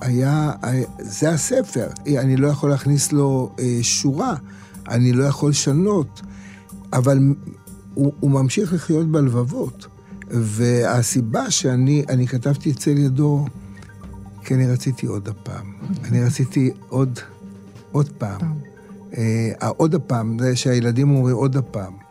היה, זה הספר. אני לא יכול להכניס לו אה, שורה, אני לא יכול לשנות, אבל הוא, הוא ממשיך לחיות בלבבות. והסיבה שאני אני כתבתי אצל ידו, כי אני רציתי עוד הפעם. אני רציתי עוד, עוד פעם. אה, עוד הפעם, זה שהילדים אומרים עוד הפעם.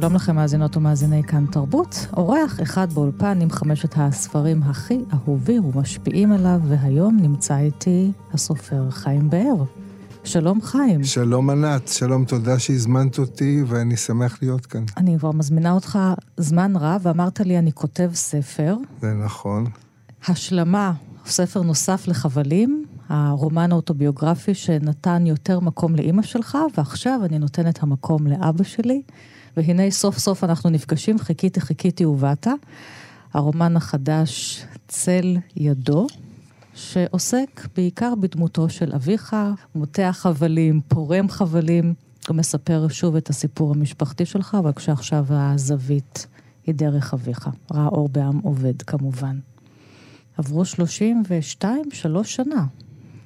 שלום לכם מאזינות ומאזיני כאן תרבות. אורח אחד באולפן עם חמשת הספרים הכי אהובים ומשפיעים עליו, והיום נמצא איתי הסופר חיים באר. שלום חיים. שלום ענת, שלום, תודה שהזמנת אותי ואני שמח להיות כאן. אני כבר מזמינה אותך זמן רב, ואמרת לי אני כותב ספר. זה נכון. השלמה, ספר נוסף לחבלים, הרומן האוטוביוגרפי שנתן יותר מקום לאימא שלך, ועכשיו אני נותנת המקום לאבא שלי. והנה סוף סוף אנחנו נפגשים, חיכיתי, חיכיתי ובאת. הרומן החדש, צל ידו, שעוסק בעיקר בדמותו של אביך, מותח חבלים, פורם חבלים, הוא מספר שוב את הסיפור המשפחתי שלך, אבל כשעכשיו הזווית היא דרך אביך. ראה אור בעם עובד, כמובן. עברו 32, שלוש שנה.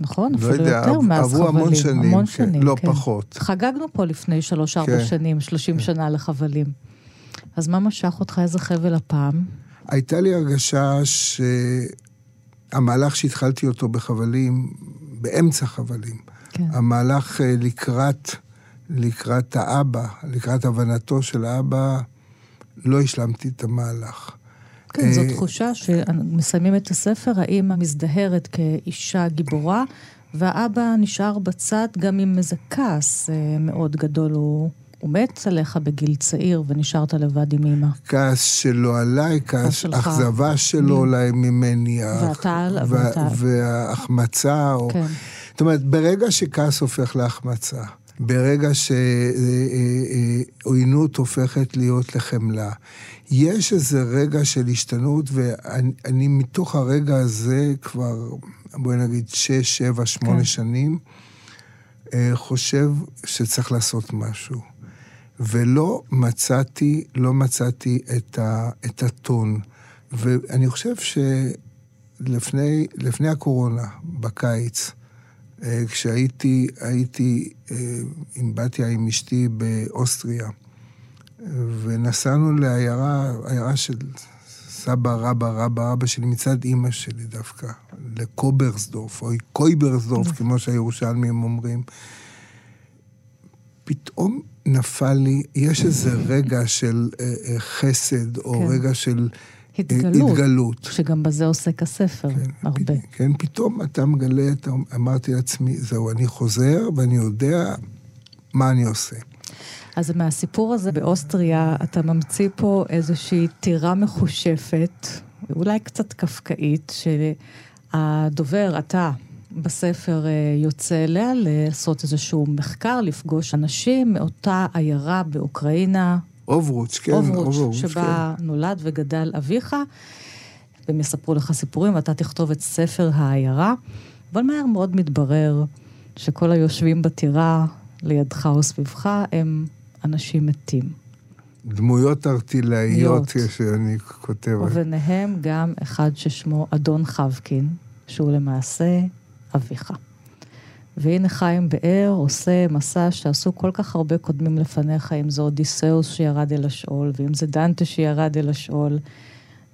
נכון? לא יודע, יותר מאז עברו המון שנים, המון כן, שנים, לא כן. פחות. חגגנו פה לפני שלוש-ארבע כן. שנים, שלושים כן. שנה לחבלים. אז מה משך אותך? איזה חבל הפעם? הייתה לי הרגשה שהמהלך שהתחלתי אותו בחבלים, באמצע חבלים, כן. המהלך אה, לקראת, לקראת האבא, לקראת הבנתו של האבא, לא השלמתי את המהלך. כן, זו אה, תחושה שמסיימים את הספר, האמא מזדהרת כאישה גיבורה, והאבא נשאר בצד גם עם איזה כעס אה, מאוד גדול. הוא, הוא מת עליך בגיל צעיר ונשארת לבד עם אמא. כעס שלו עליי, כעס, אכזבה שלו אולי ממני. ואתה, ואתה. וההחמצה. כן. זאת אומרת, ברגע שכעס הופך להחמצה, ברגע שעוינות הופכת להיות לחמלה, יש איזה רגע של השתנות, ואני מתוך הרגע הזה כבר, בואי נגיד, שש, שבע, שמונה כן. שנים, אה, חושב שצריך לעשות משהו. ולא מצאתי, לא מצאתי את, ה, את הטון. ואני חושב שלפני הקורונה, בקיץ, כשהייתי הייתי אה, עם בתיה, עם אשתי באוסטריה, ונסענו לעיירה, עיירה של סבא רבא רבא רבא שלי מצד אימא שלי דווקא, לקוברסדורף, או קויברסדורף, נכון. כמו שהירושלמים אומרים. פתאום נפל לי, יש איזה רגע של אה, אה, חסד, או כן. רגע של התגלות, התגלות. שגם בזה עוסק הספר, כן, הרבה. פ, כן, פתאום אתה מגלה, אתה, אמרתי לעצמי, זהו, אני חוזר ואני יודע מה אני עושה. אז מהסיפור הזה באוסטריה, אתה ממציא פה איזושהי טירה מחושפת, אולי קצת קפקאית, שהדובר, אתה, בספר אה, יוצא אליה לעשות איזשהו מחקר, לפגוש אנשים מאותה עיירה באוקראינה. אוברוץ', כן, אוברוץ', אוברוץ' שבה כן. נולד וגדל אביך, והם יספרו לך סיפורים, ואתה תכתוב את ספר העיירה, אבל מהר מאוד מתברר שכל היושבים בטירה לידך או סביבך הם אנשים מתים. דמויות ארטילאיות שאני כותב. וביניהם גם אחד ששמו אדון חבקין, שהוא למעשה אביך. והנה חיים באר עושה מסע שעשו כל כך הרבה קודמים לפניך, אם זה אודיסאוס שירד אל השאול, ואם זה דנטה שירד אל השאול.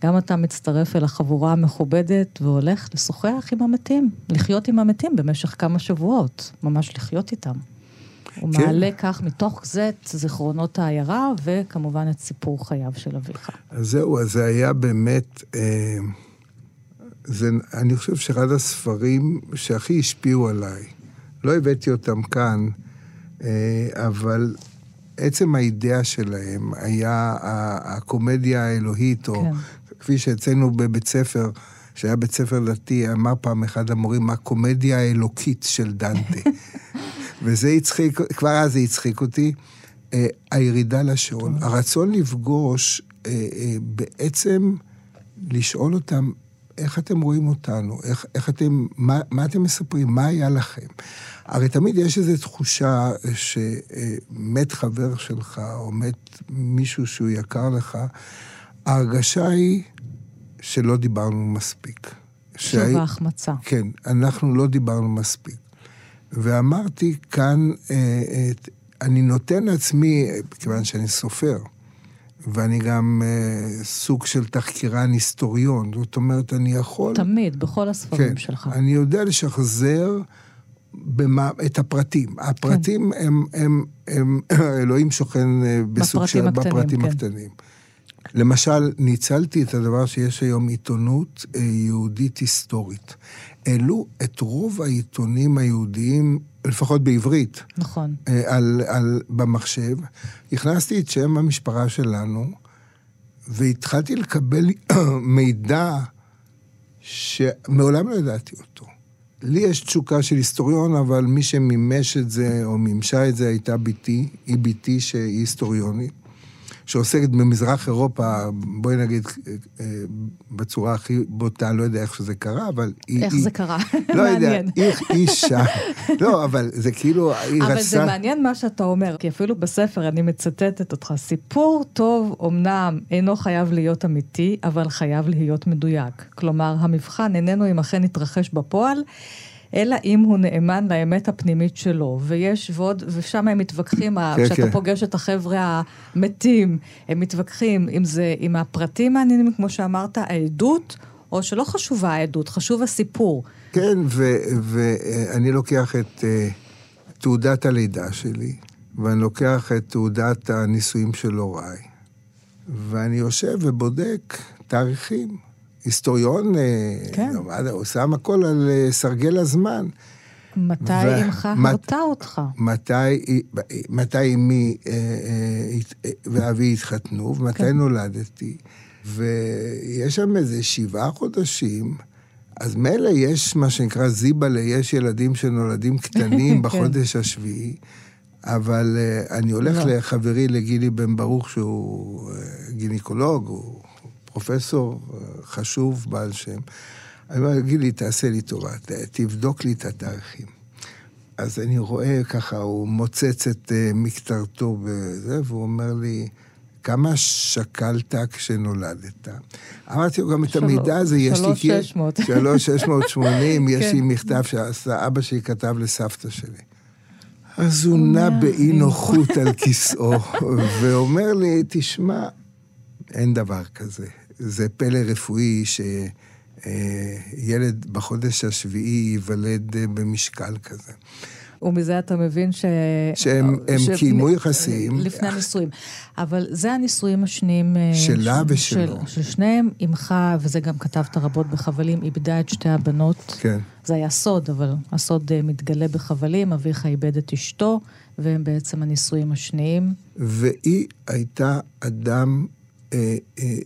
גם אתה מצטרף אל החבורה המכובדת והולך לשוחח עם המתים, לחיות עם המתים במשך כמה שבועות, ממש לחיות איתם. הוא כן. מעלה כך מתוך זה את זיכרונות העיירה, וכמובן את סיפור חייו של אביך. אז זהו, אז זה היה באמת, אה, זה, אני חושב שאחד הספרים שהכי השפיעו עליי, לא הבאתי אותם כאן, אה, אבל עצם האידאה שלהם היה הקומדיה האלוהית, או... כן. כפי שאצלנו בבית ספר, שהיה בית ספר דתי, אמר פעם אחד המורים, הקומדיה האלוקית של דנטה. וזה הצחיק, כבר אז זה הצחיק אותי. אה, הירידה לשאול, הרצון לפגוש, אה, בעצם לשאול אותם, איך אתם רואים אותנו? איך, איך אתם, מה, מה אתם מספרים? מה היה לכם? הרי תמיד יש איזו תחושה שמת חבר שלך, או מת מישהו שהוא יקר לך, ההרגשה היא שלא דיברנו מספיק. שוב שהי... ההחמצה. כן, אנחנו לא דיברנו מספיק. ואמרתי כאן, אה, אני נותן לעצמי, כיוון שאני סופר, ואני גם אה, סוג של תחקירן היסטוריון, זאת אומרת, אני יכול... תמיד, בכל הספרים כן, שלך. אני יודע לשחזר במה, את הפרטים. הפרטים כן. הם, הם, הם, הם, אלוהים שוכן אה, בסוג של... הקטנים, בפרטים כן. הקטנים. למשל, ניצלתי את הדבר שיש היום עיתונות אה, יהודית היסטורית. העלו את רוב העיתונים היהודיים, לפחות בעברית, נכון. אה, על, על, במחשב. הכנסתי את שם המשפחה שלנו, והתחלתי לקבל מידע שמעולם לא ידעתי אותו. לי יש תשוקה של היסטוריון, אבל מי שמימש את זה, או מימשה את זה, הייתה בתי, היא בתי שהיא היסטוריונית. שעוסקת במזרח אירופה, בואי נגיד, אה, בצורה הכי בוטה, לא יודע איך שזה קרה, אבל היא... איך היא, זה קרה? לא יודע, היא אישה. לא, אבל זה כאילו, היא אבל רצתה... אבל זה מעניין מה שאתה אומר, כי אפילו בספר אני מצטטת אותך. סיפור טוב אמנם אינו חייב להיות אמיתי, אבל חייב להיות מדויק. כלומר, המבחן איננו אם אכן יתרחש בפועל, אלא אם הוא נאמן לאמת הפנימית שלו. ויש ועוד, ושם הם מתווכחים, כן, כשאתה כן. פוגש את החבר'ה המתים, הם מתווכחים אם זה, עם הפרטים מעניינים, כמו שאמרת, העדות, או שלא חשובה העדות, חשוב הסיפור. כן, ואני לוקח את uh, תעודת הלידה שלי, ואני לוקח את תעודת הנישואים של הוריי, ואני יושב ובודק תאריכים. היסטוריון, כן. אה, הוא שם הכל על אה, סרגל הזמן. מתי ו- אמך מת- הרתה אותך? מתי, מתי אמי אה, אה, ואבי התחתנו, ומתי כן. נולדתי. ויש שם איזה שבעה חודשים, אז מילא יש מה שנקרא זיבלה, יש ילדים שנולדים קטנים כן. בחודש השביעי, אבל אה, אני הולך לא. לחברי לגילי בן ברוך, שהוא גינקולוג, הוא פרופסור אה, חשוב, בעל שם. אני אומר, גילי, תעשה לי טובה, תבדוק לי את התאריכים. אז אני רואה ככה, הוא מוצץ את uh, מקטרתו בזה, והוא אומר לי, כמה שקלת כשנולדת? אמרתי לו, גם את המידע הזה יש לי... שלוש כי- שש מאות. שלוש שש מאות שמונים, יש כן. לי מכתב שאבא שלי כתב לסבתא שלי. אז הוא נע באי נוחות על כיסאו, ואומר לי, תשמע, אין דבר כזה. זה פלא רפואי שילד בחודש השביעי ייוולד אה, במשקל כזה. ומזה אתה מבין ש... שהם- הם קיימו יחסים. לפני הנישואים. אבל זה הנישואים השניים... אה, שלה ש- ושלו. של- של שניהם, אמך, וזה גם כתבת רבות בחבלים, איבדה את שתי הבנות. כן. זה היה סוד, אבל הסוד אה, מתגלה בחבלים, אביך איבד את אשתו, והם בעצם הנישואים השניים. והיא הייתה אדם אה, אה,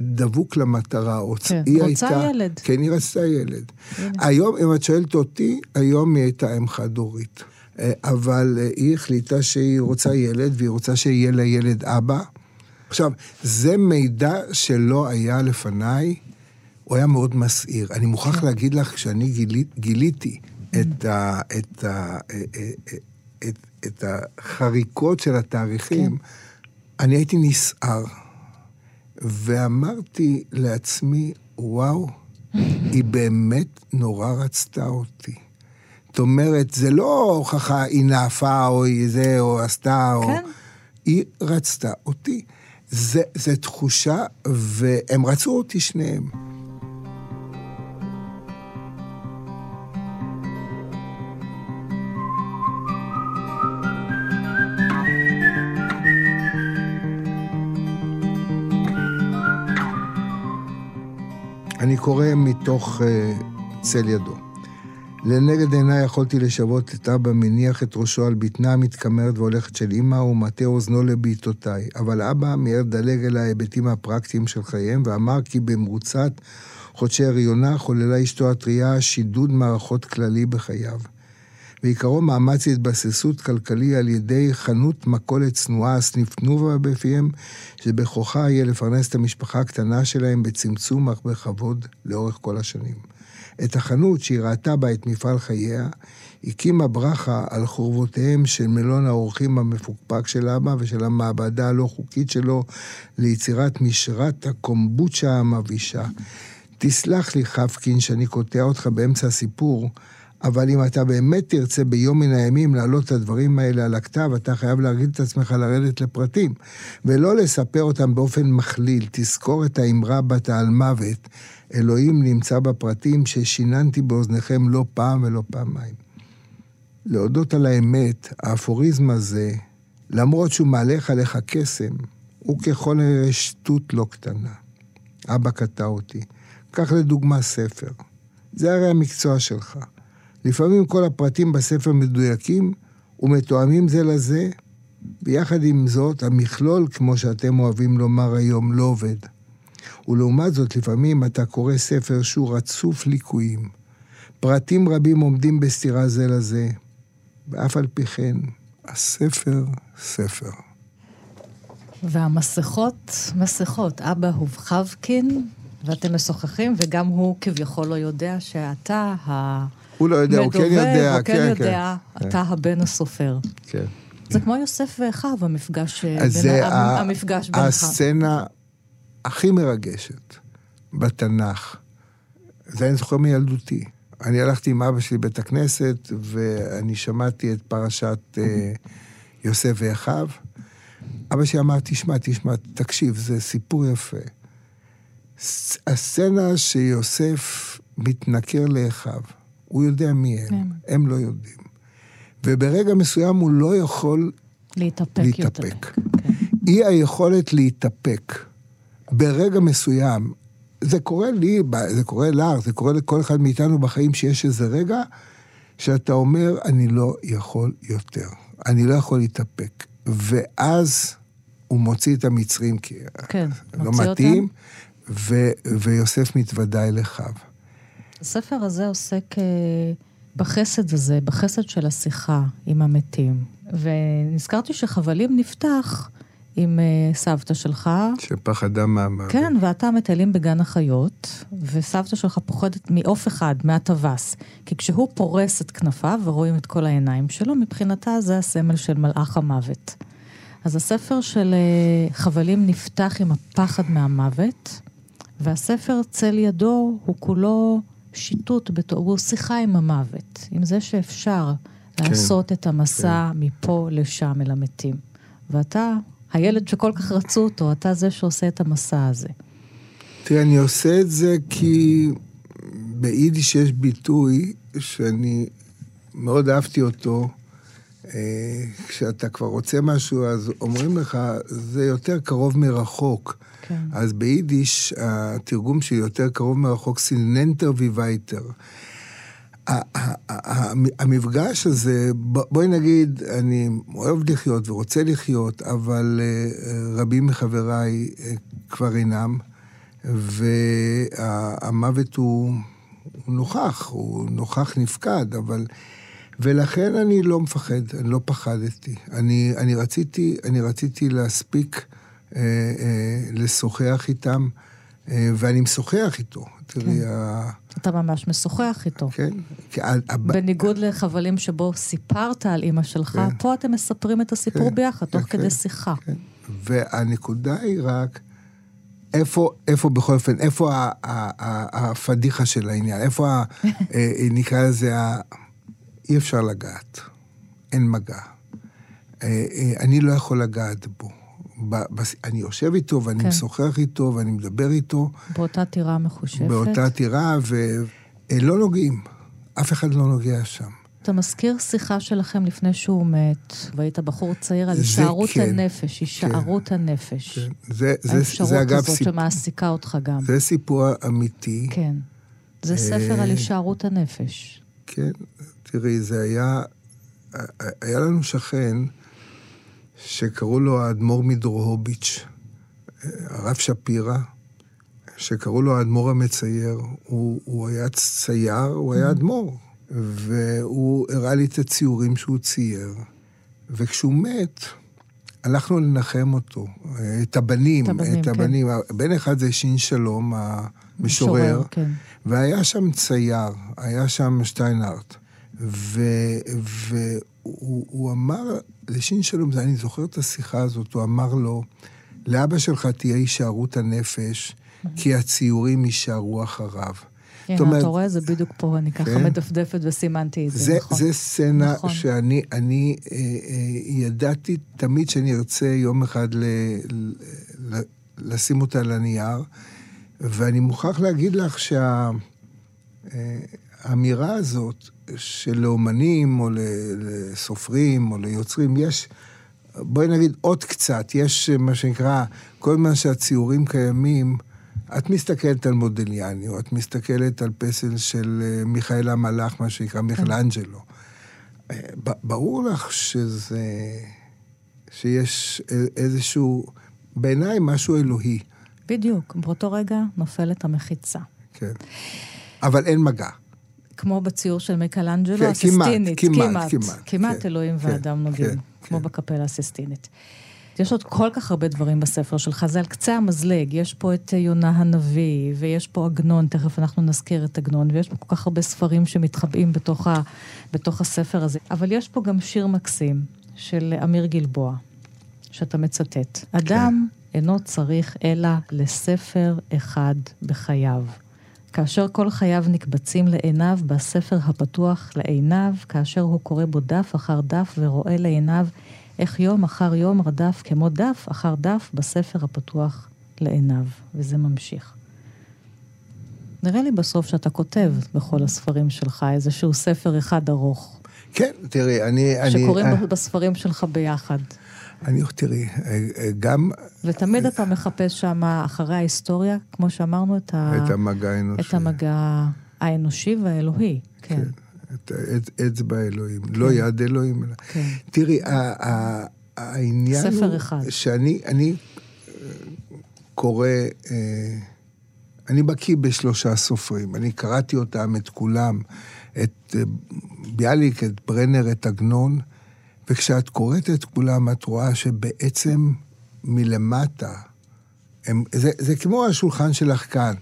דבוק למטרה. כן, היא רוצה הייתה, ילד. כן, היא רצתה ילד. הנה. היום, אם את שואלת אותי, היום היא הייתה אם חד-הורית. אה, אבל אה, היא החליטה שהיא רוצה ילד, והיא רוצה שיהיה לה ילד אבא. עכשיו, זה מידע שלא היה לפניי, הוא היה מאוד מסעיר. אני מוכרח להגיד לך, כשאני גילי, גיליתי את, ה, את, ה, אה, את, את החריקות של התאריכים, אני הייתי נסער. ואמרתי לעצמי, וואו, היא באמת נורא רצתה אותי. זאת אומרת, זה לא הוכחה, היא נאפה, או היא זה, או עשתה, או... כן. היא רצתה אותי. זה, זה תחושה, והם רצו אותי שניהם. קורא מתוך uh, צל ידו. לנגד עיניי יכולתי לשוות את אבא מניח את ראשו על בטנה המתקמרת והולכת של אמא ומטה אוזנו לבעיטותיי. אבל אבא מיהר לדלג אל ההיבטים הפרקטיים של חייהם ואמר כי במרוצת חודשי הריונה חוללה אשתו הטריה שידוד מערכות כללי בחייו. ועיקרו מאמץ התבססות כלכלי על ידי חנות מכולת צנועה, סניף תנובה בפיהם, שבכוחה יהיה לפרנס את המשפחה הקטנה שלהם בצמצום אך בכבוד לאורך כל השנים. את החנות שהיא ראתה בה את מפעל חייה, הקימה ברכה על חורבותיהם של מלון האורחים המפוקפק של אבא ושל המעבדה הלא חוקית שלו ליצירת משרת הקומבוצ'ה המבישה. תסלח לי, חפקין, שאני קוטע אותך באמצע הסיפור, אבל אם אתה באמת תרצה ביום מן הימים להעלות את הדברים האלה על הכתב, אתה חייב להרגיל את עצמך לרדת לפרטים, ולא לספר אותם באופן מכליל. תזכור את האמרה בת האלמוות, אלוהים נמצא בפרטים ששיננתי באוזניכם לא פעם ולא פעמיים. להודות על האמת, האפוריזם הזה, למרות שהוא מהלך עליך קסם, הוא ככל הנראה שטות לא קטנה. אבא קטע אותי. קח לדוגמה ספר. זה הרי המקצוע שלך. לפעמים כל הפרטים בספר מדויקים ומתואמים זה לזה, ויחד עם זאת, המכלול, כמו שאתם אוהבים לומר היום, לא עובד. ולעומת זאת, לפעמים אתה קורא ספר שהוא רצוף ליקויים. פרטים רבים עומדים בסתירה זה לזה, ואף על פי כן, הספר, ספר. והמסכות, מסכות. אבא הוא חבקין, ואתם משוחחים, וגם הוא כביכול לא יודע שאתה ה... הוא לא יודע, הוא כן יודע, הוא כן, כן, יודע, כן. אתה הבן הסופר. כן. זה כמו יוסף ואחיו, המפגש, אה, בין זה ה- המפגש בינך. הסצנה הכי מרגשת בתנ"ך. זה אני זוכר מילדותי. אני הלכתי עם אבא שלי לבית הכנסת, ואני שמעתי את פרשת אה, יוסף ואחיו. אבא שלי אמר, תשמע, תשמע, תקשיב, זה סיפור יפה. הסצנה שיוסף מתנכר לאחיו, הוא יודע מי הם, כן. הם לא יודעים. וברגע מסוים הוא לא יכול להתאפק. להתאפק. כן. אי היכולת להתאפק ברגע מסוים, זה קורה לי, זה קורה לך, זה קורה לכל אחד מאיתנו בחיים, שיש איזה רגע שאתה אומר, אני לא יכול יותר, אני לא יכול להתאפק. ואז הוא מוציא את המצרים, כי כן, לא מתאים, ו- ויוסף מתוודה אל אחיו. הספר הזה עוסק אה, בחסד הזה, בחסד של השיחה עם המתים. ונזכרתי שחבלים נפתח עם אה, סבתא שלך, שפחדה מהמוות. כן, ואתה מטיילים בגן החיות, וסבתא שלך פוחדת מעוף אחד, מהטווס. כי כשהוא פורס את כנפיו ורואים את כל העיניים שלו, מבחינתה זה הסמל של מלאך המוות. אז הספר של אה, חבלים נפתח עם הפחד מהמוות, והספר צל ידו הוא כולו שיטוט, בתו- הוא שיחה עם המוות, עם זה שאפשר כן, לעשות את המסע מפה לשם אל המתים. ואתה, הילד שכל כך רצו אותו, אתה זה שעושה את המסע הזה. תראה, אני עושה את זה כי ביידיש יש ביטוי שאני מאוד אהבתי אותו. אה, כשאתה כבר רוצה משהו, אז אומרים לך, זה יותר קרוב מרחוק. כן. אז ביידיש, התרגום של יותר קרוב מרחוק, ה- ה- המפגש הזה, בואי נגיד, אני אוהב לחיות ורוצה לחיות, אבל אה, רבים מחבריי אה, כבר אינם, והמוות הוא, הוא נוכח, הוא נוכח נפקד, אבל... ולכן אני לא מפחד, אני לא פחדתי. אני, אני, רציתי, אני רציתי להספיק אה, אה, לשוחח איתם, אה, ואני משוחח איתו. תראי, ה... אתה ממש משוחח איתו. כן? בניגוד לחבלים שבו סיפרת על אימא שלך, כן. פה אתם מספרים את הסיפור כן, ביחד, תוך כן, כדי שיחה. כן. והנקודה היא רק, איפה, איפה בכל אופן, איפה הפדיחה של העניין? איפה, ה- נקרא לזה, ה- אי אפשר לגעת. אין מגע. אני לא יכול לגעת בו. ב- בס- אני יושב איתו, ואני כן. משוחח איתו, ואני מדבר איתו, באותה טירה מחושפת. באותה טירה, ולא נוגעים. אף אחד לא נוגע שם. אתה מזכיר שיחה שלכם לפני שהוא מת, והיית בחור צעיר, על הישארות כן, הנפש, הישארות הנפש. כן. זה, זה, האפשרות זה אגב הזאת סיפור, שמעסיקה אותך גם. זה סיפור אמיתי. כן. זה ספר על אה, הישארות הנפש. כן, תראי, זה היה... היה לנו שכן שקראו לו האדמו"ר מדרוהוביץ', הרב שפירא, שקראו לו האדמו"ר המצייר. הוא, הוא היה צייר, הוא היה אדמו"ר. והוא הראה לי את הציורים שהוא צייר. וכשהוא מת, הלכנו לנחם אותו, את הבנים, את הבנים, את כן. הבנים. בן אחד זה שין שלום, המשורר, משורר, כן. והיה שם צייר, היה שם שטיינארט. והוא הוא אמר לשין שלום, אני זוכר את השיחה הזאת, הוא אמר לו, לאבא שלך תהיה הישארות הנפש, כי הציורים יישארו אחריו. אומרת- אתה רואה, זה בדיוק פה, אני ככה כן. מדפדפת וסימנתי את זה, זה, נכון. זה סצנה נכון. שאני אני, אה, אה, ידעתי תמיד שאני ארצה יום אחד ל, ל, לשים אותה על הנייר, ואני מוכרח להגיד לך שהאמירה הזאת שלאומנים או לסופרים או ליוצרים יש, בואי נגיד עוד קצת, יש מה שנקרא, כל זמן שהציורים קיימים, את מסתכלת על מודליאני, או את מסתכלת על פסל של אה, מיכאל המלאך, מה שנקרא מיכלאנג'לו. אה, ברור לך שזה... שיש איזשהו, בעיניי משהו אלוהי, בדיוק, באותו רגע נופלת המחיצה. כן. אבל אין מגע. כמו בציור של מייקלנג'לו, כן, הסיסטינית. כמעט, כמעט, כמעט, כמעט, כמעט כן, אלוהים כן, ואדם נוגעים, כן, כמו כן. בקפלה הסיסטינית. יש עוד כל כך הרבה דברים בספר שלך, זה על קצה המזלג, יש פה את יונה הנביא, ויש פה עגנון, תכף אנחנו נזכיר את עגנון, ויש פה כל כך הרבה ספרים שמתחבאים בתוך, ה, בתוך הספר הזה. אבל יש פה גם שיר מקסים של אמיר גלבוע, שאתה מצטט. אדם אינו צריך אלא לספר אחד בחייו. כאשר כל חייו נקבצים לעיניו בספר הפתוח לעיניו, כאשר הוא קורא בו דף אחר דף ורואה לעיניו איך יום אחר יום רדף כמו דף אחר דף בספר הפתוח לעיניו, וזה ממשיך. נראה לי בסוף שאתה כותב בכל הספרים שלך איזשהו ספר אחד ארוך, כן, תראי, אני... אני- שקוראים אה, בספרים שלך ביחד. אני, תראי, אה, אה, גם ותמיד אתה מחפש שם, אחרי ההיסטוריה, כמו שאמרנו, את, ה... את המגע האנושי. את המגע האנושי והאלוהי. כן. את האצ- אצבע אלוהים, לא יד אלוהים. כן. תראי, העניין הוא... ספר אחד. שאני אני אה, קורא, אה, אני בקיא בשלושה סופרים, אני קראתי אותם, את כולם, את אה, ביאליק, את ברנר, את עגנון, וכשאת קוראת את כולם, את רואה שבעצם מלמטה, הם, זה, זה כמו השולחן שלך כאן.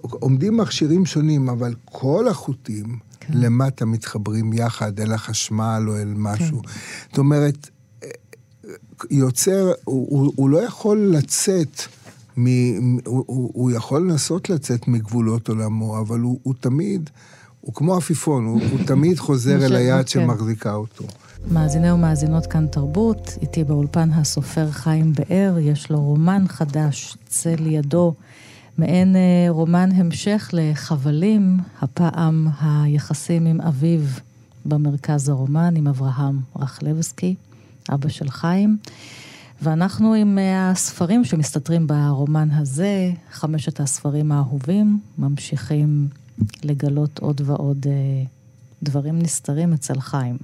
עומדים מכשירים שונים, אבל כל החוטים כן. למטה מתחברים יחד אל החשמל או אל משהו. כן. זאת אומרת, יוצר, הוא, הוא, הוא לא יכול לצאת, מ, הוא, הוא, יכול לנסות לצאת מגבולות עולמו, אבל הוא, הוא תמיד, הוא כמו עפיפון, הוא, הוא תמיד חוזר אל היד כן. שמחזיקה אותו. מאזיני ומאזינות כאן תרבות, איתי באולפן הסופר חיים באר, יש לו רומן חדש, צל ידו, מעין אה, רומן המשך לחבלים, הפעם היחסים עם אביו במרכז הרומן, עם אברהם רכלבסקי, אבא של חיים. ואנחנו עם אה, הספרים שמסתתרים ברומן הזה, חמשת הספרים האהובים, ממשיכים לגלות עוד ועוד אה, דברים נסתרים אצל חיים.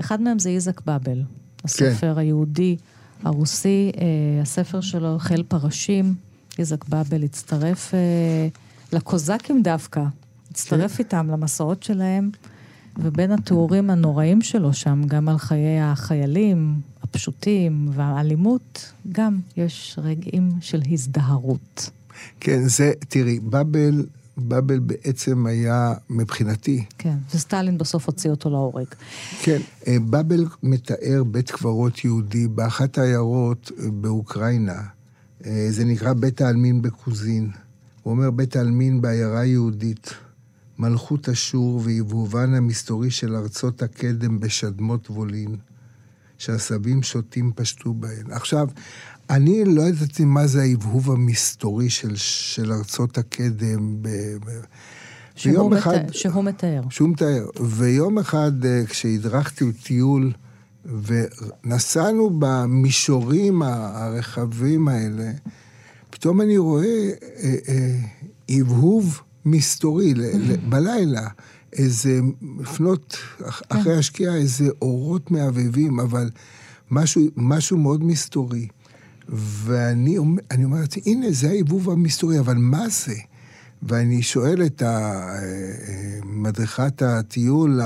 אחד מהם זה איזק באבל, הסופר כן. היהודי הרוסי, אה, הספר שלו, חיל פרשים. איזק באבל הצטרף אה, לקוזקים דווקא, הצטרף כן. איתם למסעות שלהם, ובין התיאורים הנוראים שלו שם, גם על חיי החיילים הפשוטים והאלימות, גם יש רגעים של הזדהרות. כן, זה, תראי, באבל, באבל בעצם היה, מבחינתי, כן, וסטלין בסוף הוציא אותו להורג. כן, אה, באבל מתאר בית קברות יהודי באחת העיירות אה, באוקראינה. אה, זה נקרא בית העלמין בקוזין. הוא אומר, בית העלמין בעיירה יהודית, מלכות אשור והבהובן המסתורי של ארצות הקדם בשדמות וולין, שהסבים שוטים פשטו בהן. עכשיו, אני לא ידעתי מה זה ההבהוב המסתורי של, של ארצות הקדם. ב, ב, שהוא, מת... אחד, שהוא מתאר. שהוא מתאר. ויום אחד, אה, כשהדרכתי טיול, ונסענו במישורים הרחבים האלה, פתאום אני רואה אה, אה, הבהוב מסתורי ל, ל, בלילה. איזה, לפנות אחרי השקיעה איזה אורות מהבהבים, אבל משהו, משהו מאוד מסתורי. ואני אומר לעצמי, הנה, זה העיבוב המסתורי, אבל מה זה? ואני שואל את מדריכת הטיול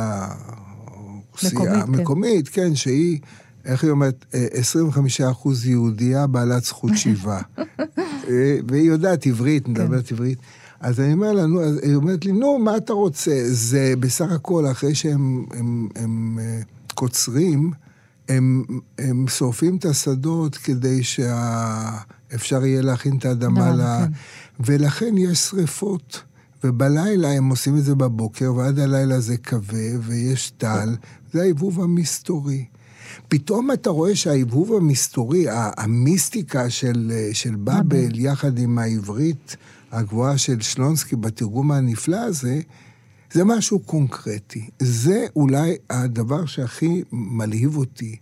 מקומית, המקומית, כן. כן, שהיא, איך היא אומרת, 25 אחוז יהודייה בעלת זכות שיבה. אה, והיא יודעת עברית, כן. מדברת כן. עברית. אז אני אומר לנו, אז היא אומרת לי, נו, מה אתה רוצה? זה בסך הכל, אחרי שהם הם, הם, הם, אה, קוצרים, הם, הם שורפים את השדות כדי שאפשר יהיה להכין את האדמה ל... כן. ולכן יש שריפות. ובלילה הם עושים את זה בבוקר, ועד הלילה זה כבה, ויש טל, זה העיבוב המסתורי. פתאום אתה רואה שהעיבוב המסתורי, המיסטיקה של, של באבל, יחד עם העברית הגבוהה של שלונסקי בתרגום הנפלא הזה, זה משהו קונקרטי. זה אולי הדבר שהכי מלהיב אותי,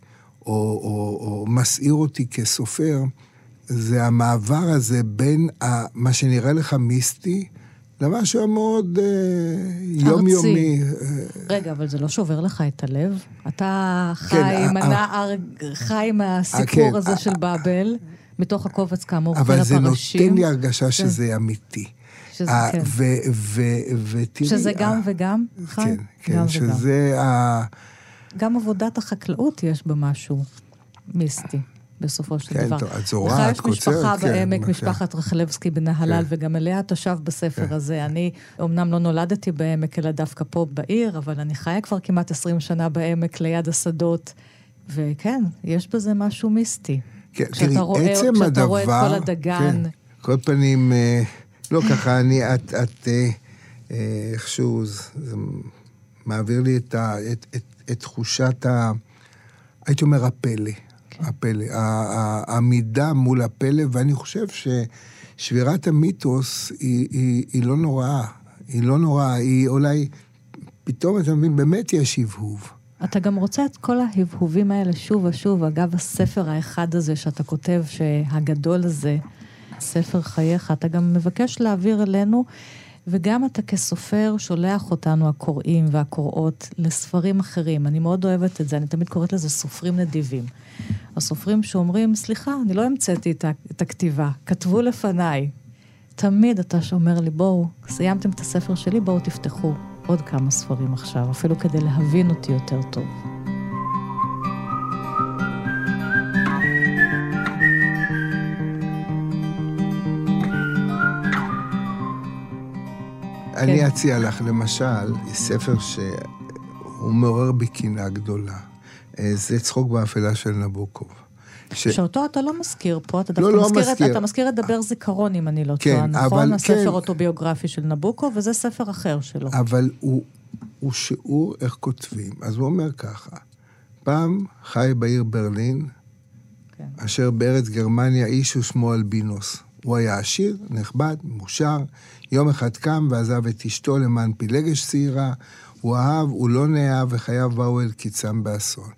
או, או, או מסעיר אותי כסופר, זה המעבר הזה בין ה, מה שנראה לך מיסטי, למשהו מאוד אה, יומיומי. רגע, אבל זה לא שובר לך את הלב? אתה חי כן, עם הנער, חי עם הסיפור כן, הזה של באבל, מתוך הקובץ כאמור, אבל זה נותן לי הרגשה כן. שזה אמיתי. שזה, כן. ותראי... שזה גם וגם, חי? כן, כן, שזה ה... גם עבודת החקלאות יש בה משהו מיסטי. בסופו של כן, דבר. כן, את זורה, את קוצרת, כן. לך יש משפחה בעמק, כן. משפחת רחלבסקי בנהלל, כן. וגם אליה תושב בספר כן. הזה. אני אמנם לא נולדתי בעמק, אלא דווקא פה בעיר, אבל אני חיה כבר כמעט 20 שנה בעמק, ליד השדות, וכן, יש בזה משהו מיסטי. כן, תראי, רואה, עצם כשאתה הדבר... רואה את כל הדגן. כן, כל פנים, אה, לא ככה, אני, את, את אה, אה, איכשהו, זה, מעביר לי את, ה, את, את, את תחושת ה... הייתי אומר, הפלא. הפלא, העמידה מול הפלא, ואני חושב ששבירת המיתוס היא, היא, היא לא נוראה. היא לא נוראה, היא אולי, פתאום אתה מבין, באמת יש הבהוב. אתה גם רוצה את כל ההבהובים האלה שוב ושוב, אגב הספר האחד הזה שאתה כותב, שהגדול הזה, ספר חייך, אתה גם מבקש להעביר אלינו וגם אתה כסופר שולח אותנו, הקוראים והקוראות, לספרים אחרים. אני מאוד אוהבת את זה, אני תמיד קוראת לזה סופרים נדיבים. הסופרים שאומרים, סליחה, אני לא המצאתי את הכתיבה, כתבו לפניי. תמיד אתה שאומר לי, בואו, סיימתם את הספר שלי, בואו תפתחו עוד כמה ספרים עכשיו, אפילו כדי להבין אותי יותר טוב. אני כן. אציע לך, למשל, ספר שהוא מעורר בי קנאה גדולה. אה, זה צחוק באפלה של נבוקוב. ש... שאותו אתה לא מזכיר פה, אתה לא, דווקא לא, מזכיר, מזכיר. את, אתה מזכיר את דבר זיכרון, אם אני לא כן, טועה, נכון? אבל, הספר כן. אוטוביוגרפי של נבוקו, וזה ספר אחר שלו. אבל הוא, הוא שיעור איך כותבים. אז הוא אומר ככה, פעם חי בעיר ברלין, כן. אשר בארץ גרמניה איש ושמו אלבינוס. הוא היה עשיר, נכבד, מאושר, יום אחד קם ועזב את אשתו למען פילגש צעירה, הוא אהב, הוא לא נאהב, וחייו באו אל קיצם באסון.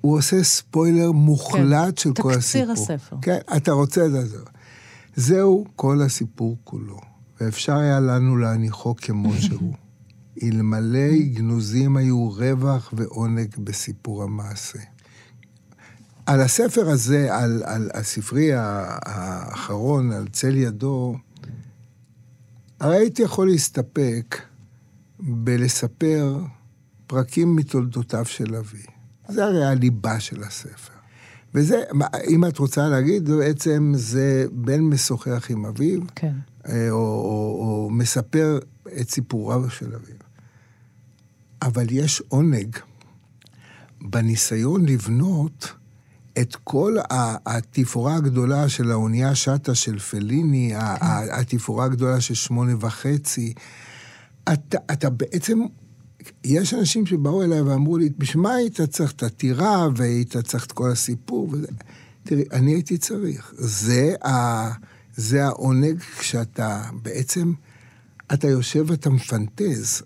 הוא עושה ספוילר מוחלט כן, של כל הסיפור. תקציר הספר. כן, אתה רוצה את זה. זהו כל הסיפור כולו, ואפשר היה לנו להניחו כמו שהוא. אלמלא גנוזים היו רווח ועונג בסיפור המעשה. על הספר הזה, על, על הספרי האחרון, על צל ידו, הייתי יכול להסתפק בלספר פרקים מתולדותיו של אבי. זה הרי הליבה של הספר. וזה, אם את רוצה להגיד, בעצם זה בן משוחח עם אביו, כן. אה, או, או, או מספר את סיפוריו של אביו. אבל יש עונג בניסיון לבנות את כל התפאורה הגדולה של האונייה שטה של פליני, כן. התפאורה הגדולה של שמונה וחצי, אתה, אתה בעצם, יש אנשים שבאו אליי ואמרו לי, בשביל מה היית צריך את הטירה והיית צריך את כל הסיפור וזה? תראי, אני הייתי צריך. זה, ה, זה העונג כשאתה בעצם, אתה יושב ואתה מפנטז.